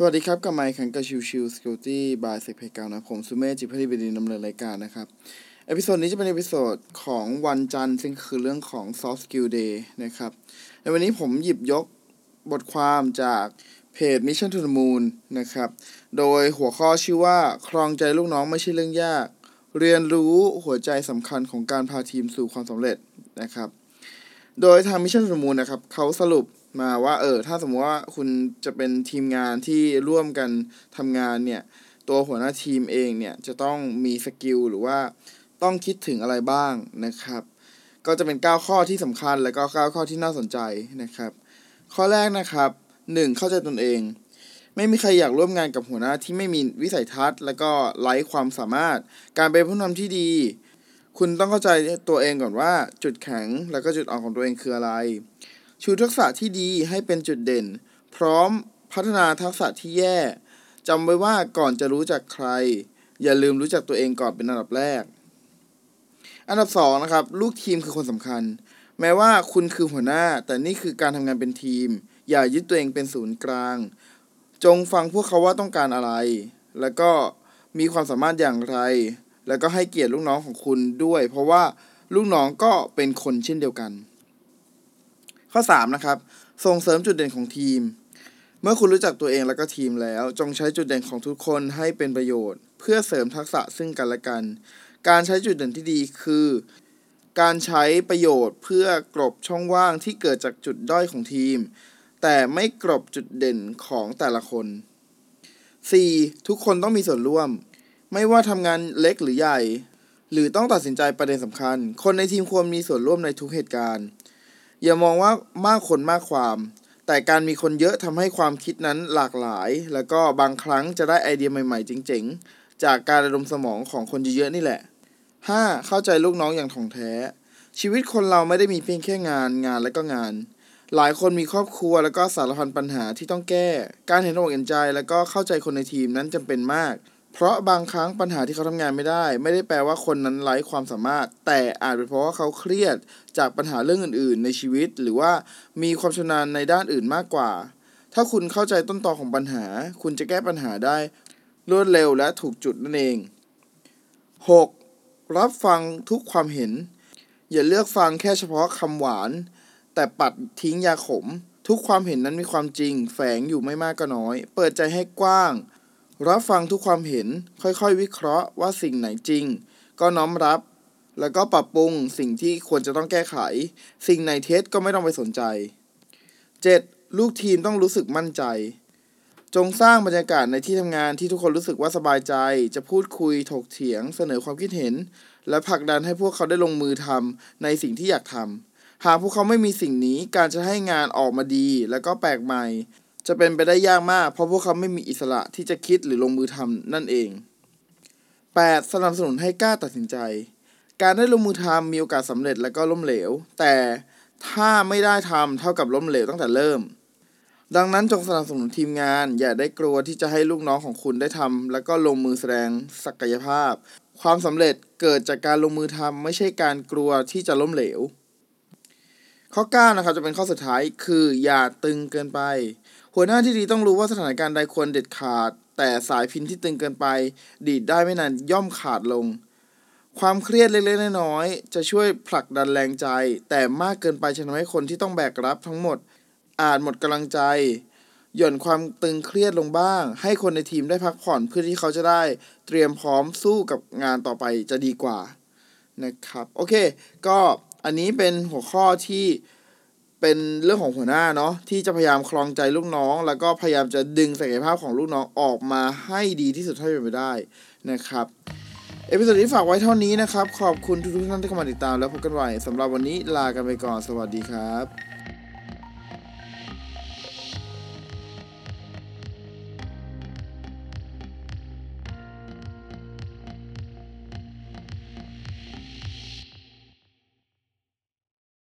สวัสดีครับ กับไมค์ขังกับชิวชิวสกิลตี้บายเซกเพกานะ ผมสุเมธจิพัฒน์บดีดำเนินรายการนะครับ เอพิโซดนี้จะเป็นเอพิโซดของวันจันทร์ ซึ่งคือเรื่องของ soft skill day นะครับ ในวันนี้ผมหยิบยกบทความจากเพจ Mission to the Moon นะครับ โดยหัวข้อชื่อว่า ครองใจลูกน้องไม่ใช่เรื่องยาก เรียนรู้หัวใจสำคัญของการพาทีมสู่ความสำเร็จนะครับ โดยทาง Mission to the Moon นะครับเขาสรุปมาว่าเออถ้าสมมติว่าคุณจะเป็นทีมงานที่ร่วมกันทำงานเนี่ย ตัวหัวหน้าทีมเองเนี่ย จะต้องมีสกิลหรือว่าต้องคิดถึงอะไรบ้างนะครับ ก็จะเป็น 9 ข้อที่สำคัญแล้วก็ 9 ข้อที่น่าสนใจนะครับ ข้อแรกนะครับ 1. เข้าใจตนเอง ไม่มีใครอยากร่วมงานกับหัวหน้าที่ไม่มีวิสัยทัศน์ แล้วก็ไร้ความสามารถ การเป็นผู้นำที่ดี คุณต้องเข้าใจตัวเองก่อนว่า จุดแข็งแล้วก็จุดอ่อนของตัวเองคืออะไร ชูทักษะที่ดีให้เป็นจุดเด่น พร้อมพัฒนาทักษะที่แย่จำไว้ว่าก่อนจะรู้จักใคร อย่าลืมรู้จักตัวเองก่อนเป็นอันดับแรก อันดับสองนะครับลูกทีมคือคนสำคัญ แม้ว่าคุณคือหัวหน้า แต่นี่คือการทำงานเป็นทีม อย่ายึดตัวเองเป็นศูนย์กลาง จงฟังพวกเขาว่าต้องการอะไร แล้วก็มีความสามารถอย่างไร แล้วก็ให้เกียรติลูกน้องของคุณด้วย เพราะว่าลูกน้องก็เป็นคนเช่นเดียวกัน ข้อ3นะครับส่งเสริมจุดเด่นของทีม เมื่อคุณรู้จักตัวเองแล้วก็ทีมแล้ว จงใช้จุดเด่นของทุกคนให้เป็นประโยชน์ เพื่อเสริมทักษะซึ่งกันและกัน การใช้จุดเด่นที่ดีคือ การใช้ประโยชน์ เพื่อกลบช่องว่างที่เกิดจากจุดด้อยของทีม แต่ไม่กลบจุดเด่นของแต่ละคน 4. ทุกคนต้องมีส่วนร่วม ไม่ว่าทำงานเล็กหรือใหญ่ หรือต้องตัดสินใจประเด็นสำคัญ คนในทีมควรมีส่วนร่วมในทุกเหตุการณ์ อย่ามองว่ามากคนมากความ แต่การมีคนเยอะทำให้ความคิดนั้นหลากหลาย แล้วก็บางครั้งจะได้ไอเดียใหม่ๆ เจ๋งๆ จากการระดมสมองของคนเยอะๆนี่แหละ 5. เข้าใจลูกน้องอย่างถ่องแท้ ชีวิตคนเราไม่ได้มีเพียงแค่งานงานและก็งาน หลายคนมีครอบครัวแล้วก็สารพันปัญหาที่ต้องแก้ การเห็นอกเห็นใจ แล้วก็เข้าใจคนในทีมนั้นจำเป็นมาก เพราะบางครั้งปัญหาที่เขาทำงานไม่ได้ ไม่ได้แปลว่าคนนั้นไร้ความสามารถ แต่อาจเป็นเพราะว่าเขาเครียดจากปัญหาเรื่องอื่น ๆ ในชีวิต หรือว่ามีความชำนาญในด้านอื่นมากกว่า ถ้าคุณเข้าใจต้นตอของปัญหา คุณจะแก้ปัญหาได้รวดเร็วและถูกจุดนั่นเอง 6. รับฟังทุกความเห็น อย่าเลือกฟังแค่เฉพาะคำหวาน แต่ปัดทิ้งยาขม ทุกความเห็นนั้นมีความจริง แฝงอยู่ไม่มากก็น้อย เปิดใจให้กว้าง รับฟังทุกความเห็นค่อยๆ วิเคราะห์ว่าสิ่งไหนจริง ก็น้อมรับ แล้วก็ปรับปรุงสิ่งที่ควรจะต้องแก้ไข สิ่งไหนเท็จก็ไม่ต้องไปสนใจ 7. ลูกทีมต้องรู้สึกมั่นใจ จงสร้างบรรยากาศในที่ทำงานที่ทุกคนรู้สึกว่าสบายใจ จะพูดคุยถกเถียง เสนอความคิดเห็น และผลักดันให้พวกเขาได้ลงมือทำในสิ่งที่อยากทำหากพวกเขาไม่มีสิ่งนี้การจะให้งานออกมาดี และก็แปลกใหม่ จะเป็นไปได้ยากมาก เพราะพวกเขาไม่มีอิสระที่จะคิดหรือลงมือทำนั่นเอง 8. สนับสนุนให้กล้าตัดสินใจ การได้ลงมือทำมีโอกาสสำเร็จและก็ล้มเหลว แต่ถ้าไม่ได้ทำเท่ากับล้มเหลวตั้งแต่เริ่ม ดังนั้นจงสนับสนุนทีมงาน อย่าได้กลัวที่จะให้ลูกน้องของคุณได้ทำแล้วก็ลงมือแสดงศักยภาพ ความสำเร็จเกิดจากการลงมือทำไม่ใช่การกลัวที่จะล้มเหลวข้อ9นะครับจะเป็นข้อสุดท้ายคืออย่าตึงเกินไป หัวหน้าที่ดีต้องรู้ว่าสถานการณ์ใดควรเด็ดขาด แต่สายพินที่ตึงเกินไป ดีดได้ไม่นานย่อมขาดลง ความเครียดเล็กๆน้อยๆจะช่วยผลักดันแรงใจ แต่มากเกินไปจะทำให้คนที่ต้องแบกรับทั้งหมด อาจหมดกำลังใจ หย่อนความตึงเครียดลงบ้าง ให้คนในทีมได้พักผ่อนเพื่อที่เขาจะได้ เตรียมพร้อมสู้กับงานต่อไปจะดีกว่านะครับ โอเค ก็อันนี้เป็นหัวข้อที่ เป็นเรื่องของหัวหน้าเนาะที่จะพยายามคลองใจลูกน้อง แล้วก็พยายามจะดึงศักยภาพของลูกน้องออกมาให้ดีที่สุดเท่าที่เป็นไปได้นะครับepisode นี้ฝากไว้เท่านี้นะครับ ขอบคุณทุกท่านที่เข้ามาติดตามแล้วพบกันใหม่สำหรับวันนี้ลากันไปก่อนสวัสดีครับ